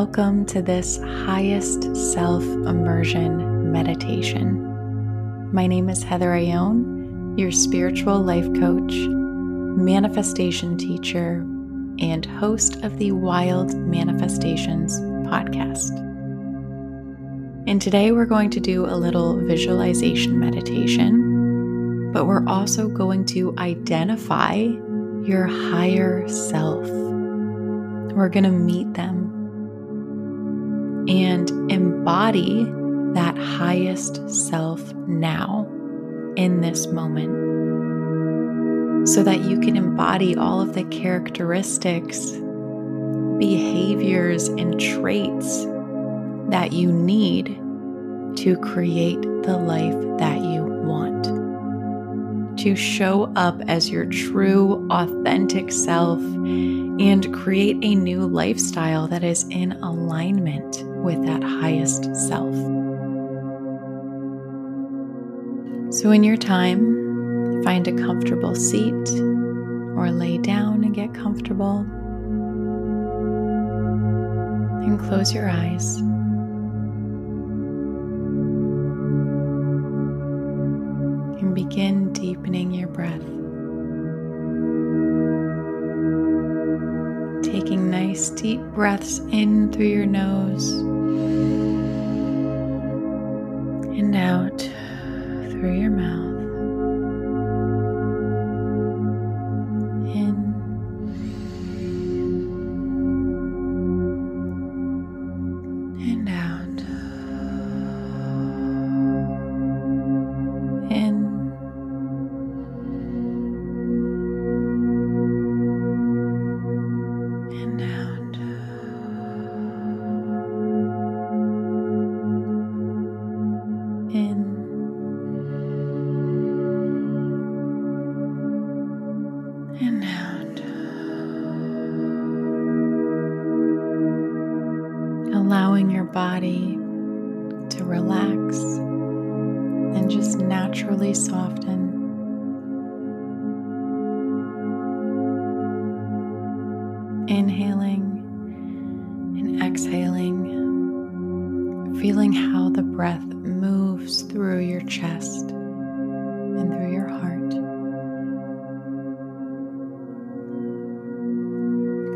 welcome to this highest self immersion meditation. My name is Heather Ione, your spiritual life coach, manifestation teacher, and host of the Wild Manifestations podcast. And today we're going to do a little visualization meditation, but we're also going to identify your higher self. We're going to meet them and embody that highest self now in this moment so that you can embody all of the characteristics, behaviors, and traits that you need to create the life that you want. To show up as your true, authentic self and create a new lifestyle that is in alignment with that highest self. So, in your time, find a comfortable seat or lay down and get comfortable. And close your eyes. Breaths in through your nose feeling how the breath moves through your chest and through your heart.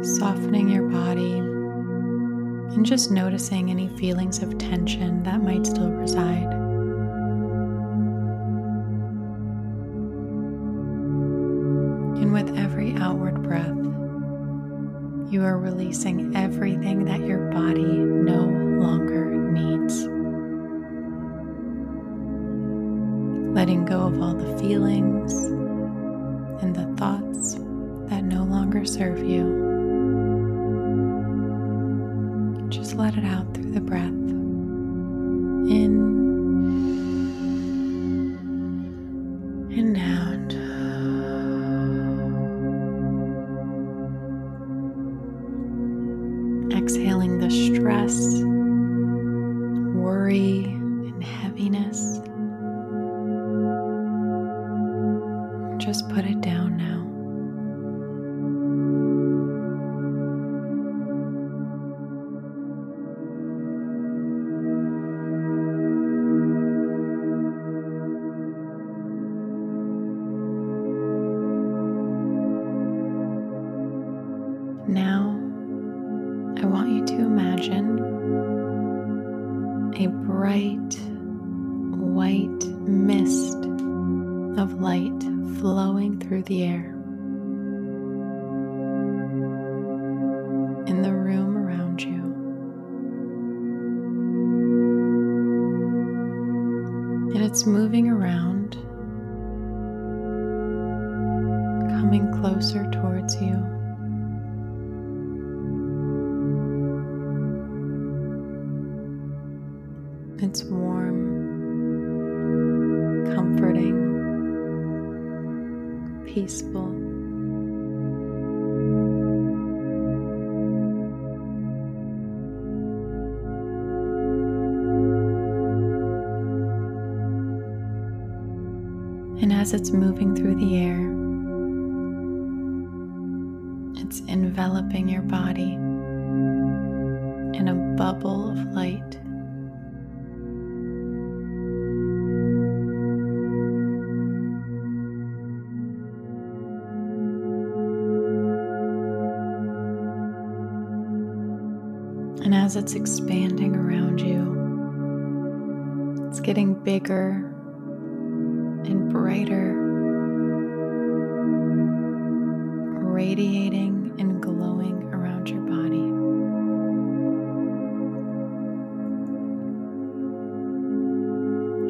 Softening your body and just noticing any feelings of tension that might still reside. Bright white mist of light flowing through the air.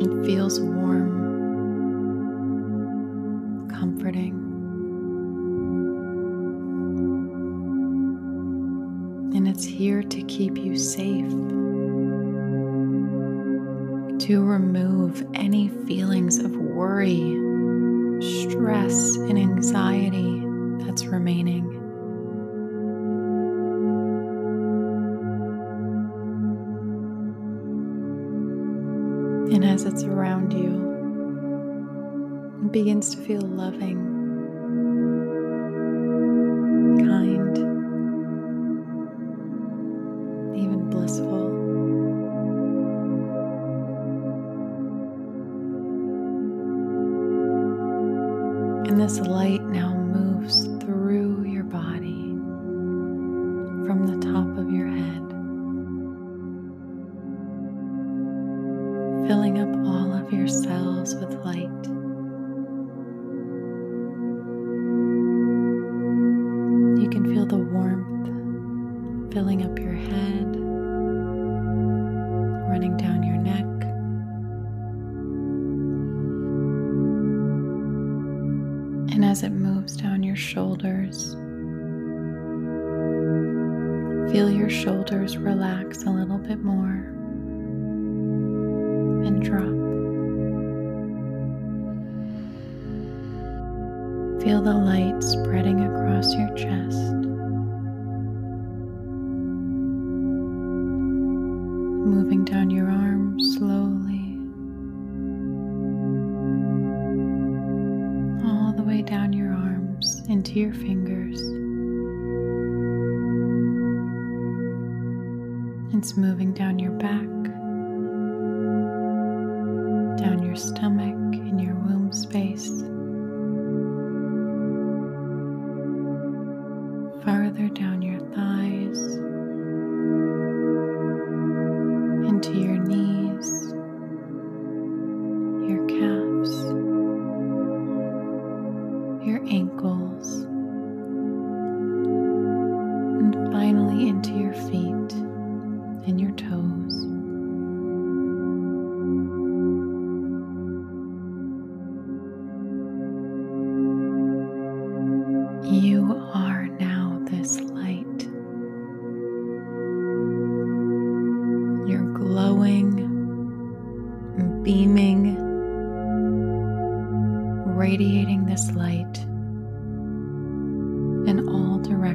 It feels warm, comforting. And it's here to keep you safe, to remove any feelings of worry, stress, and anxiety that's remaining. begins to feel loving. Feel your shoulders relax a little bit more and drop. Feel the light spreading across your chest.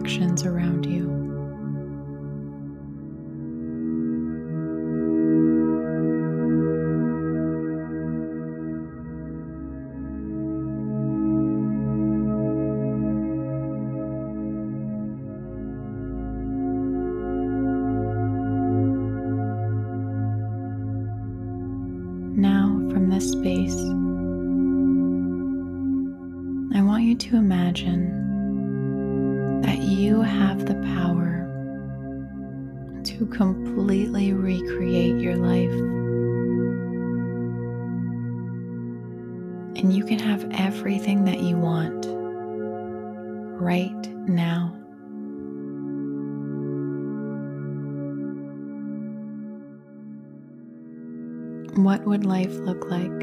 actions around you. would life look like?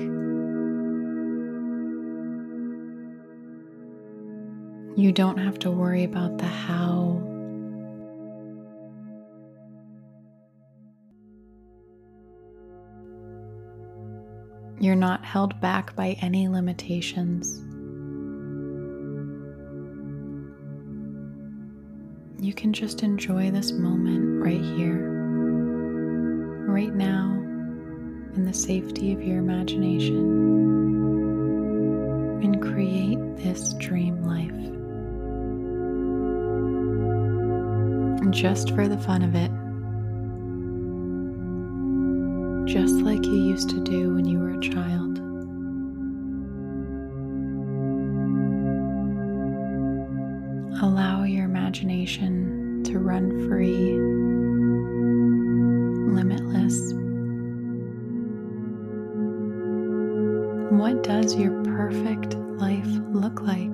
You don't have to worry about the how. You're not held back by any limitations. You can just enjoy this moment right here, right now in the safety of your imagination and create this dream life. And just for the fun of it, just like you used to do when you were a child. Allow your imagination to run free does your perfect life look like?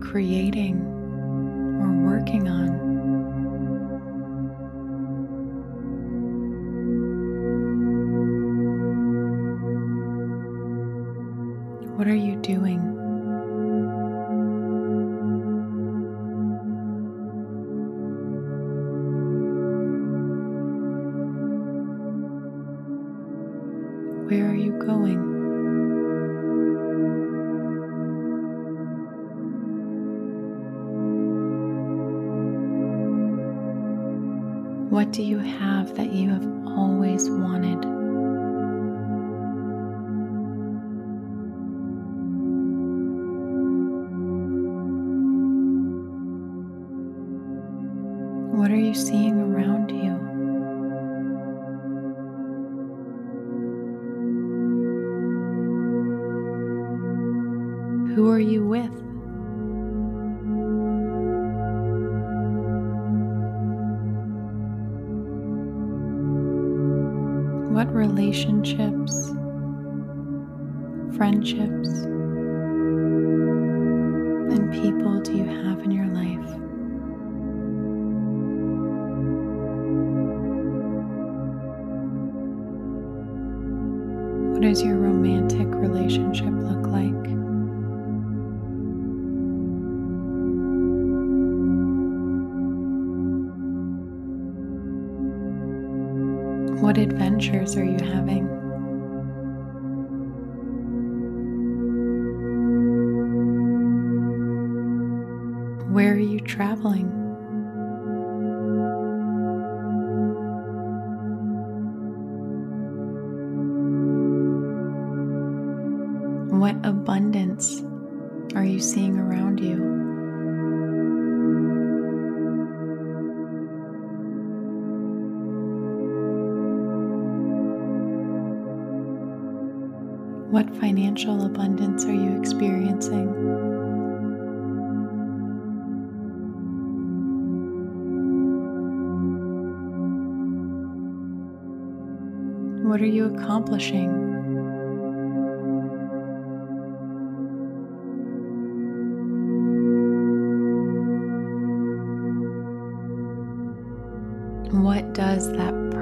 creating or working on. what relationships, friendships, and people do you have in your life? What is your romantic relationship?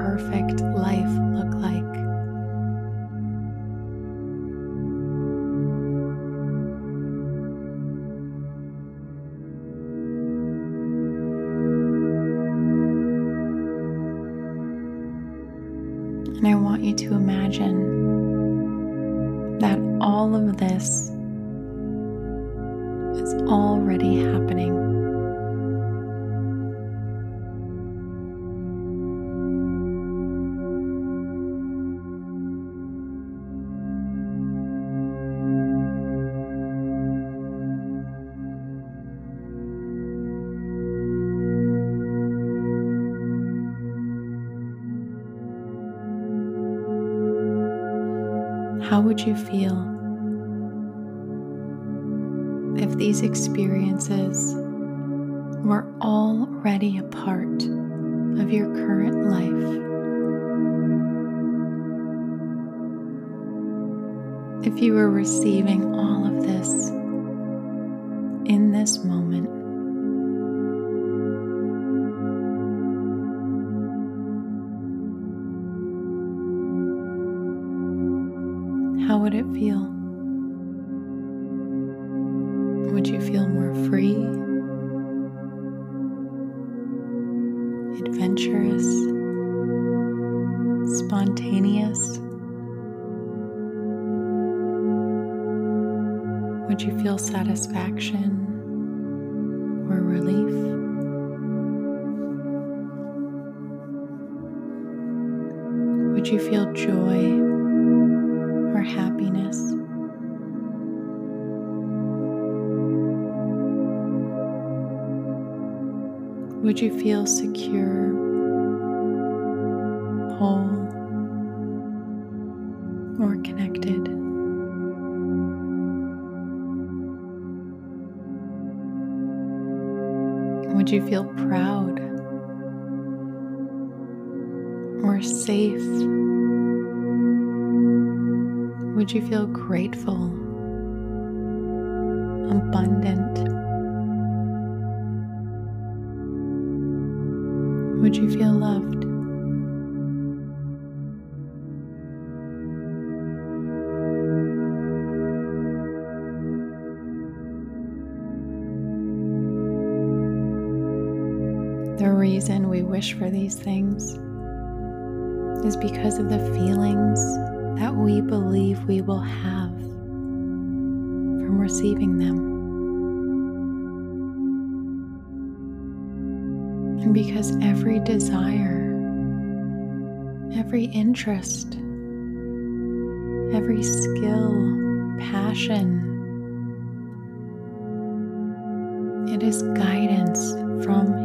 perfect life. Would you feel if these experiences were already a part of your current life? If you were receiving all of this in this moment, adventurous, spontaneous? Would you feel satisfaction or relief? Would you feel joy Would you feel secure, whole, or connected? Would you feel proud or safe? Would you feel grateful, abundant? You feel loved? The reason we wish for these things is because of the feelings that we believe we will have from receiving them. And because every desire, every interest, every skill, passion, it is guidance from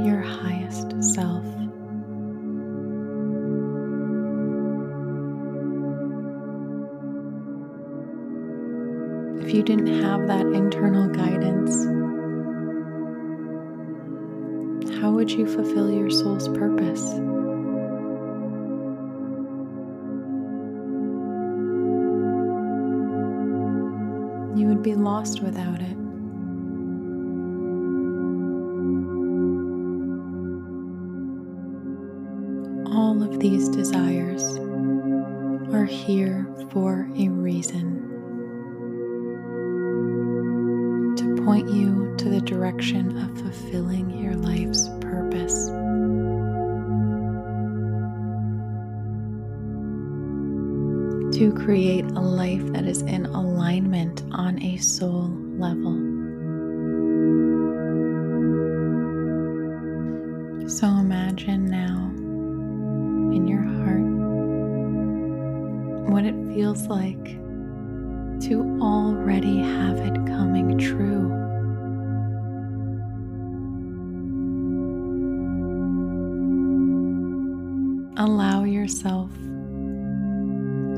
Allow yourself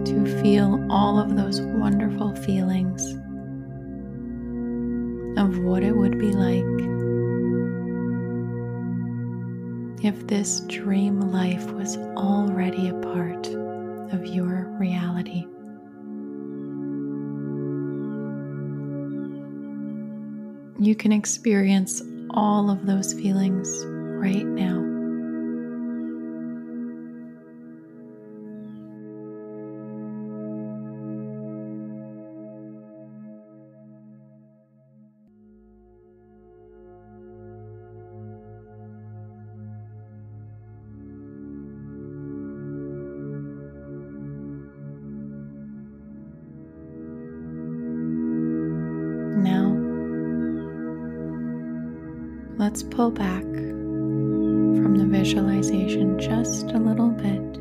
to feel all of those wonderful feelings of what it would be like if this dream life was already a part of your reality. You can experience all of those feelings right now. Let's pull back from the visualization just a little bit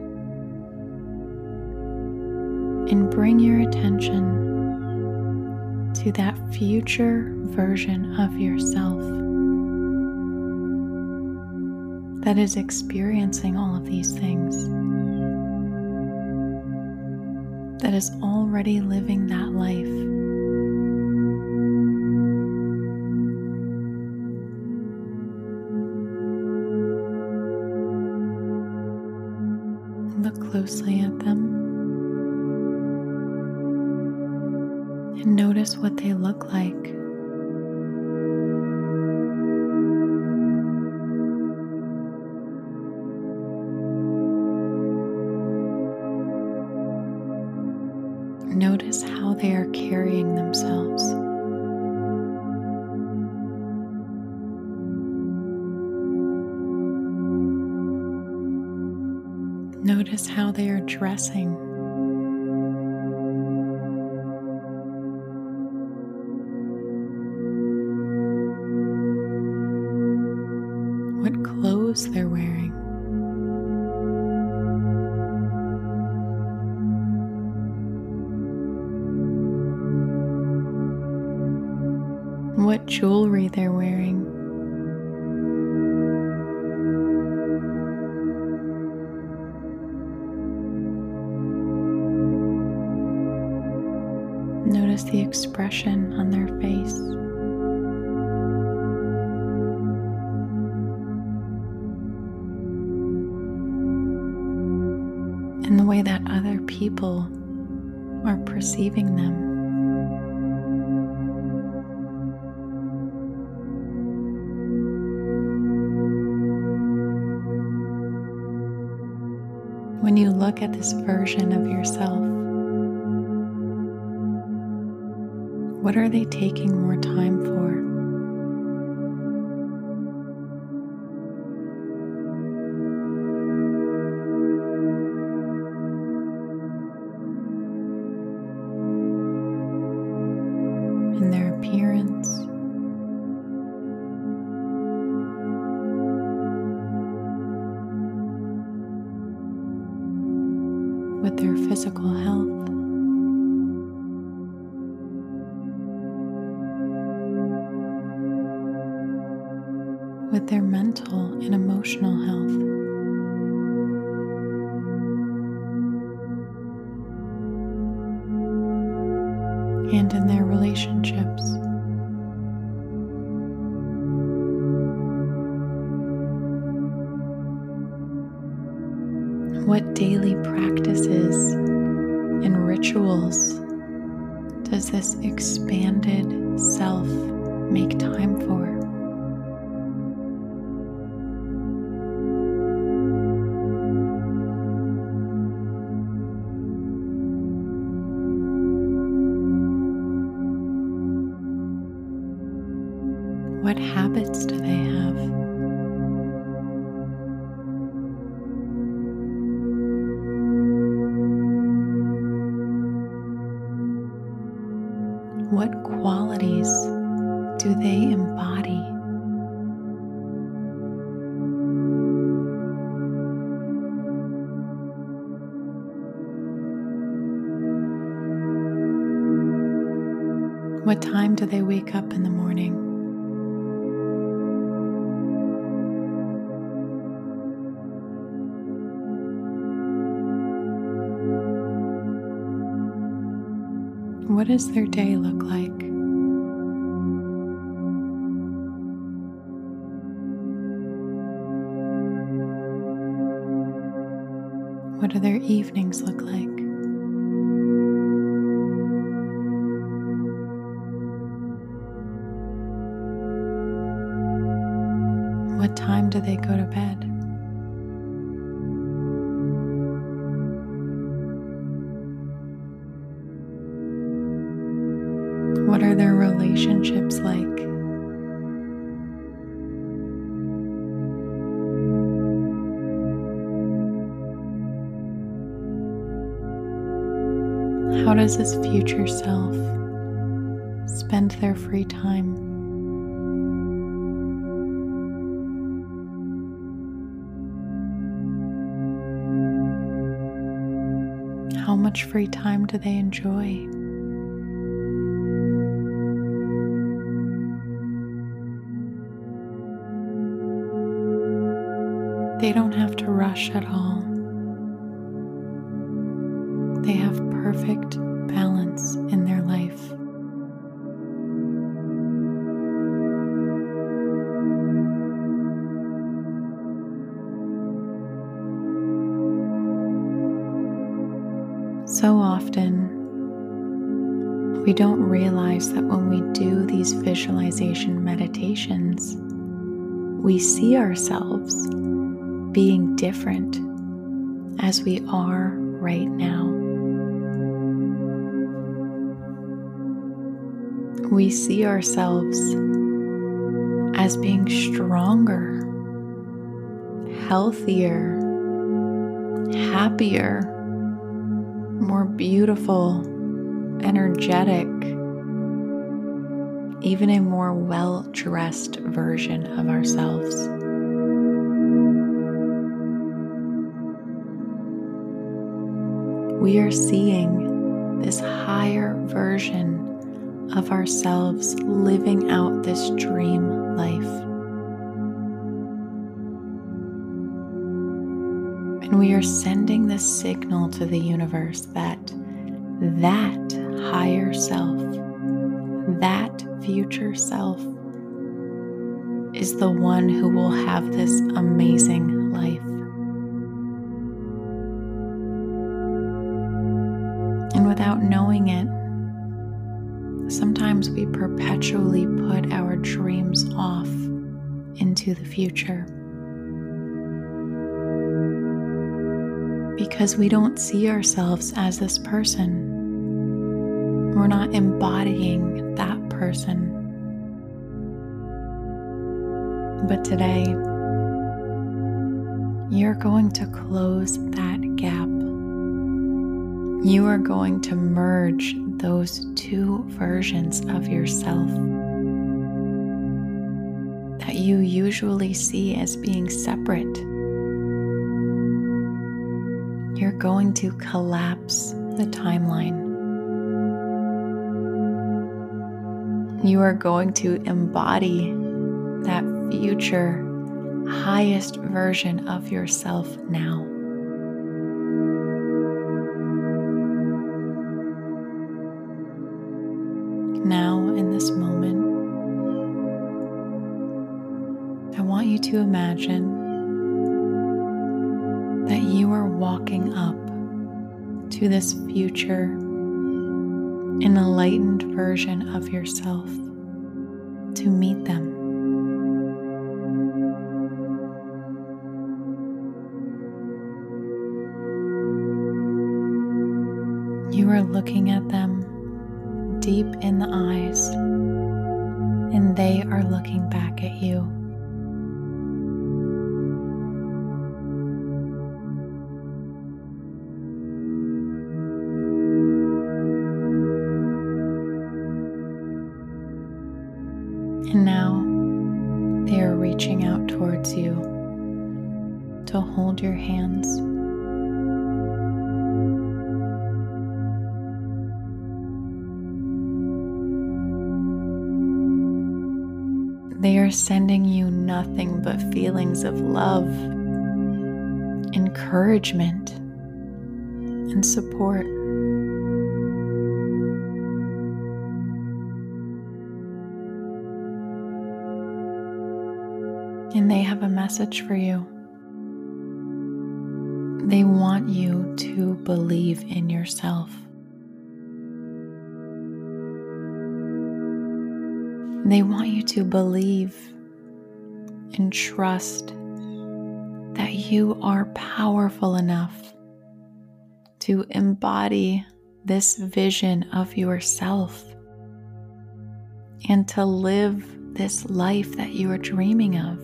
and bring your attention to that future version of yourself that is experiencing all of these things. that is already living that life. Closely at them and notice what they look like. Look at this version of yourself? What are they taking more time for? What habits do they have? What qualities do they embody? What time do they wake up in the What does their day look like? What do their evenings look like? How does this future self spend their free time? How much free time do they enjoy? They don't have to rush at all. Ourselves being different as we are right now. We see ourselves as being stronger, healthier, happier, more beautiful, energetic, even a more well dressed version of ourselves. We are seeing this higher version of ourselves living out this dream life. And we are sending this signal to the universe that that higher self, that future self, is the one who will have this amazing life. We perpetually put our dreams off into the future. Because we don't see ourselves as this person. We're not embodying that person. But today, you're going to close that gap. You are going to merge those two versions of yourself that you usually see as being separate. You're going to collapse the timeline. you are going to embody that future highest version of yourself now. To this future an enlightened version of yourself to meet them. Encouragement, and support. and they have a message for you. They want you to believe in yourself. They want you to believe and trust you are powerful enough to embody this vision of yourself and to live this life that you are dreaming of.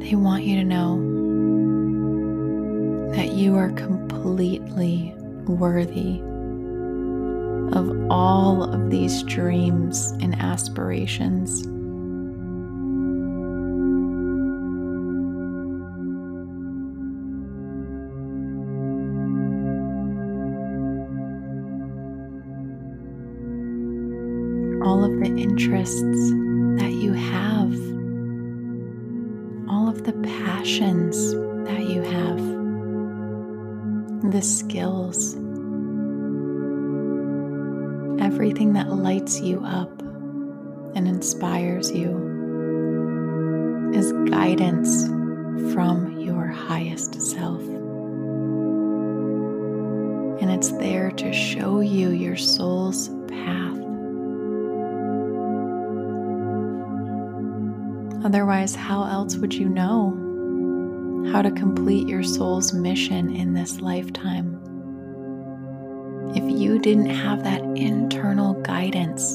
They want you to know that you are completely worthy of all of these dreams and aspirations. And it's there to show you your soul's path. Otherwise, how else would you know how to complete your soul's mission in this lifetime? If you didn't have that internal guidance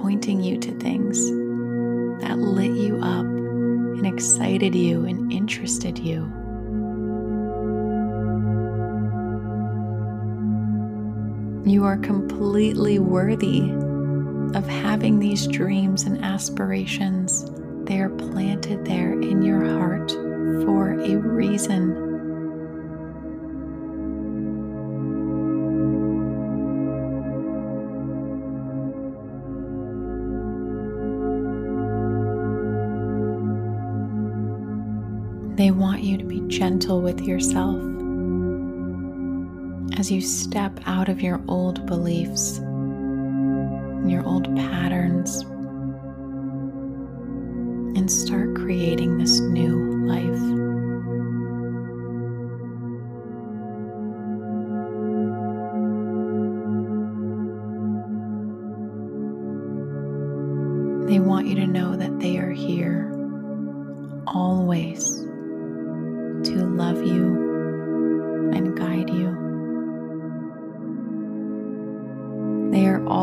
pointing you to things that lit you up and excited you and interested you. You are completely worthy of having these dreams and aspirations. They are planted there in your heart for a reason. They want you to be gentle with yourself as you step out of your old beliefs, your old patterns,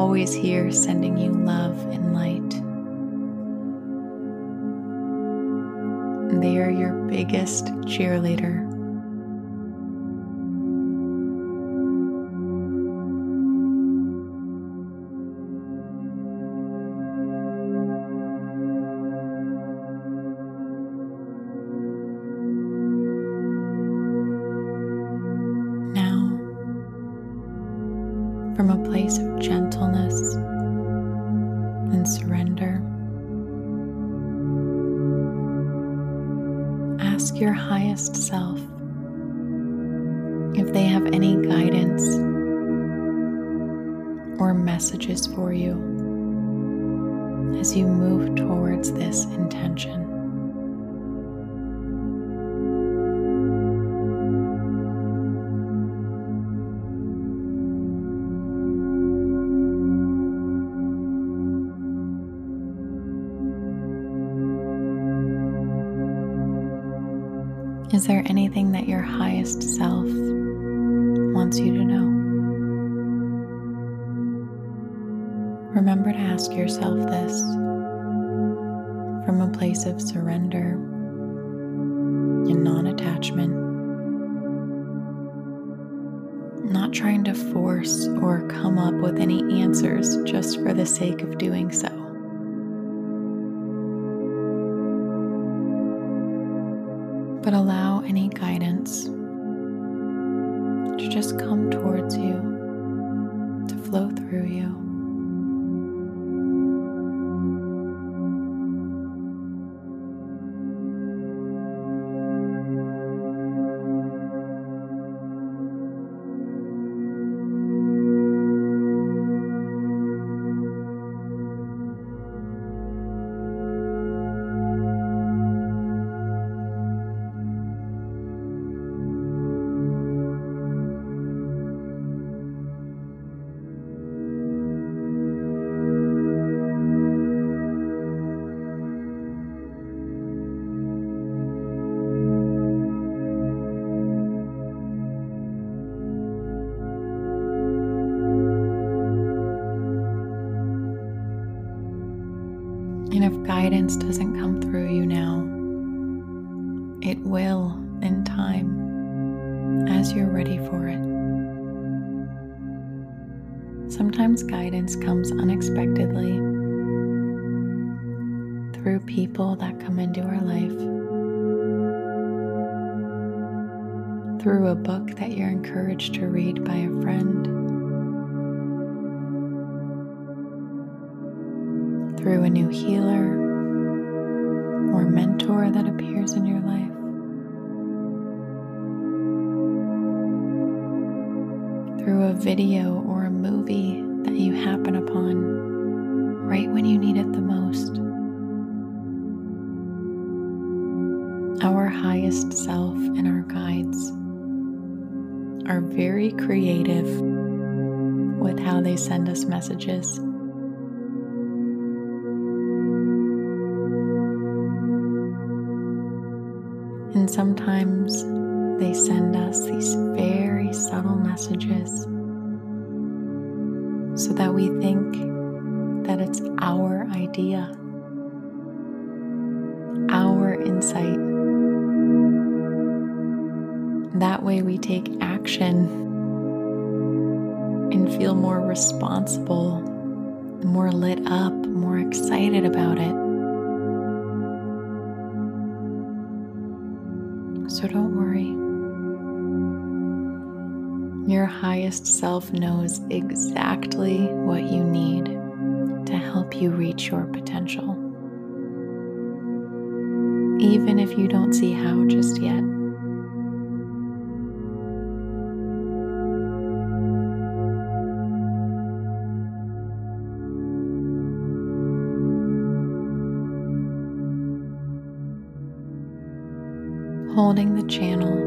always here sending you love and light. They are your biggest cheerleader. Not trying to force or come up with any answers just for the sake of doing so. but allow any guidance to just come towards you, through a book that you're encouraged to read by a friend through a new healer or or mentor that appears in your life. Through a video or a movie that you happen upon right when you need it the most. Our highest self creative with how they send us messages. And sometimes they send us these very subtle messages so that we think that it's our idea, our insight. That way, we take action feel more responsible, more lit up, more excited about it. So don't worry. Your highest self knows exactly what you need to help you reach your potential. Even if you don't see how just yet. Channel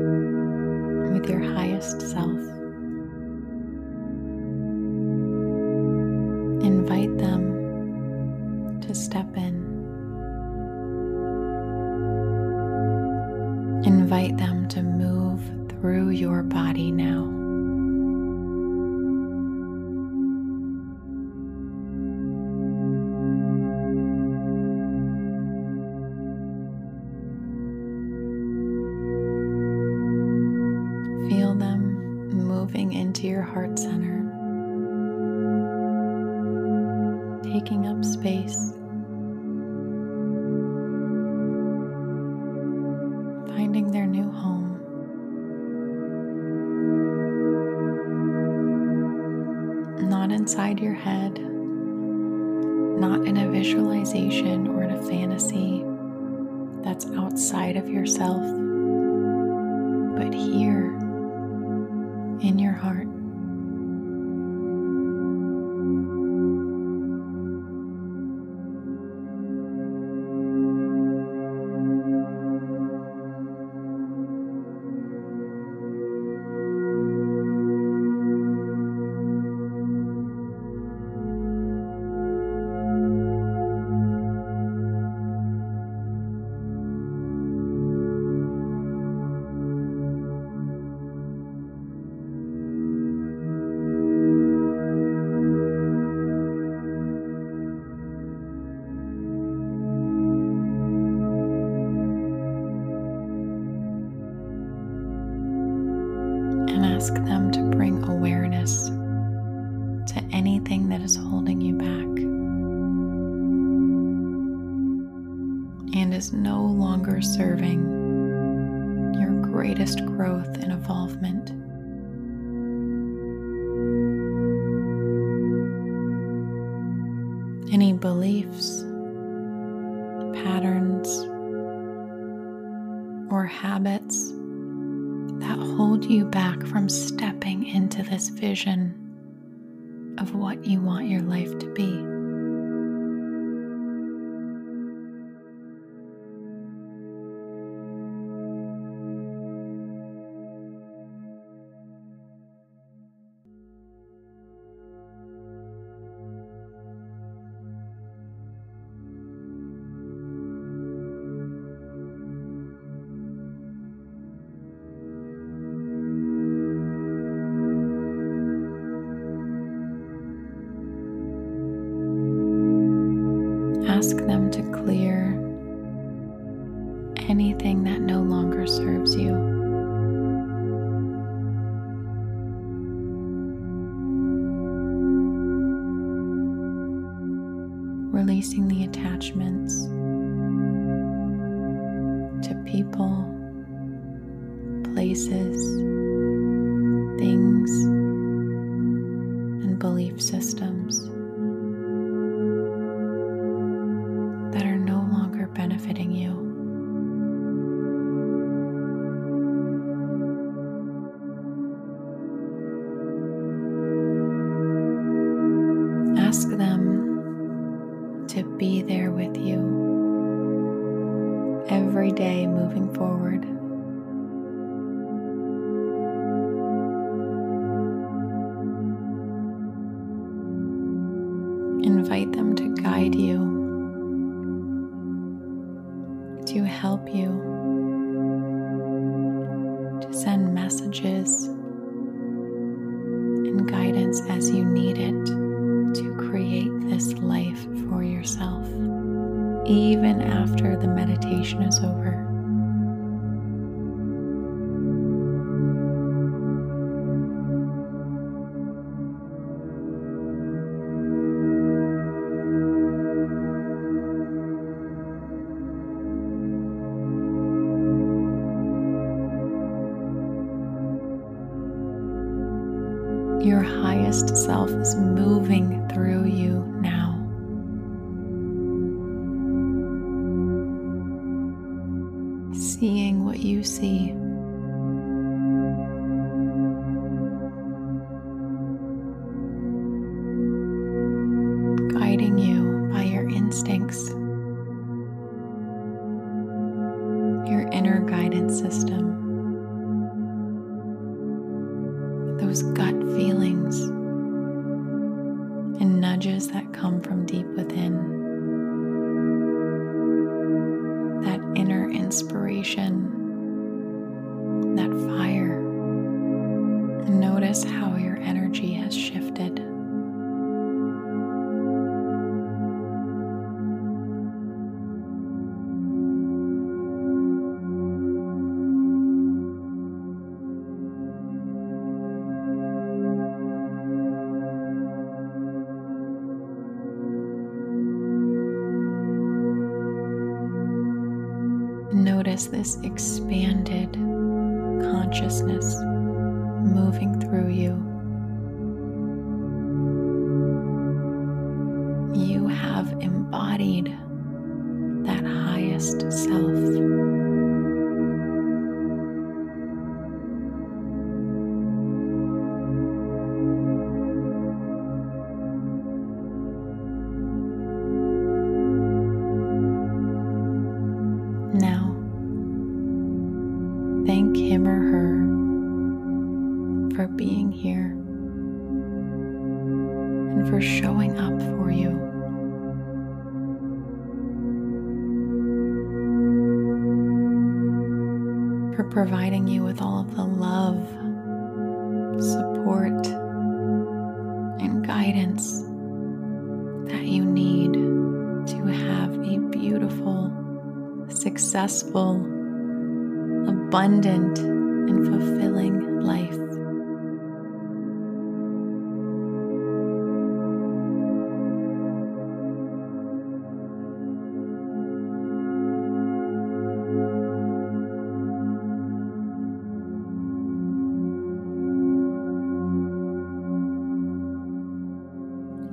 to create this life for yourself, even after the meditation is over. notice this expanded consciousness moving through you. You have embodied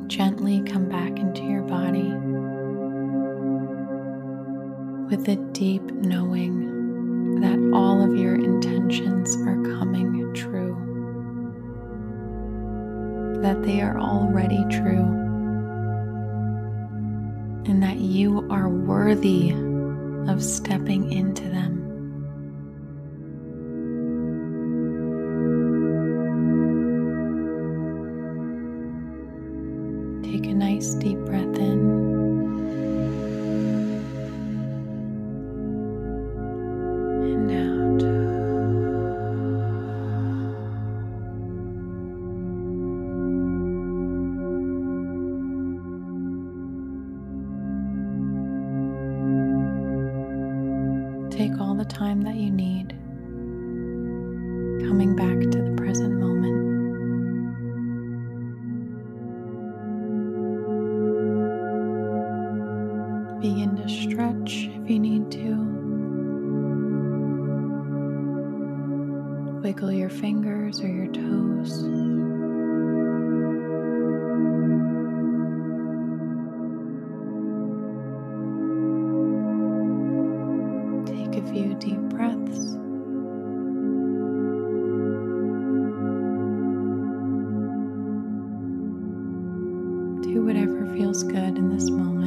gently come back into your body with a deep knowing that all of your intentions are coming true, that they are already true, and that you are worthy of stepping into them. feels good in this moment.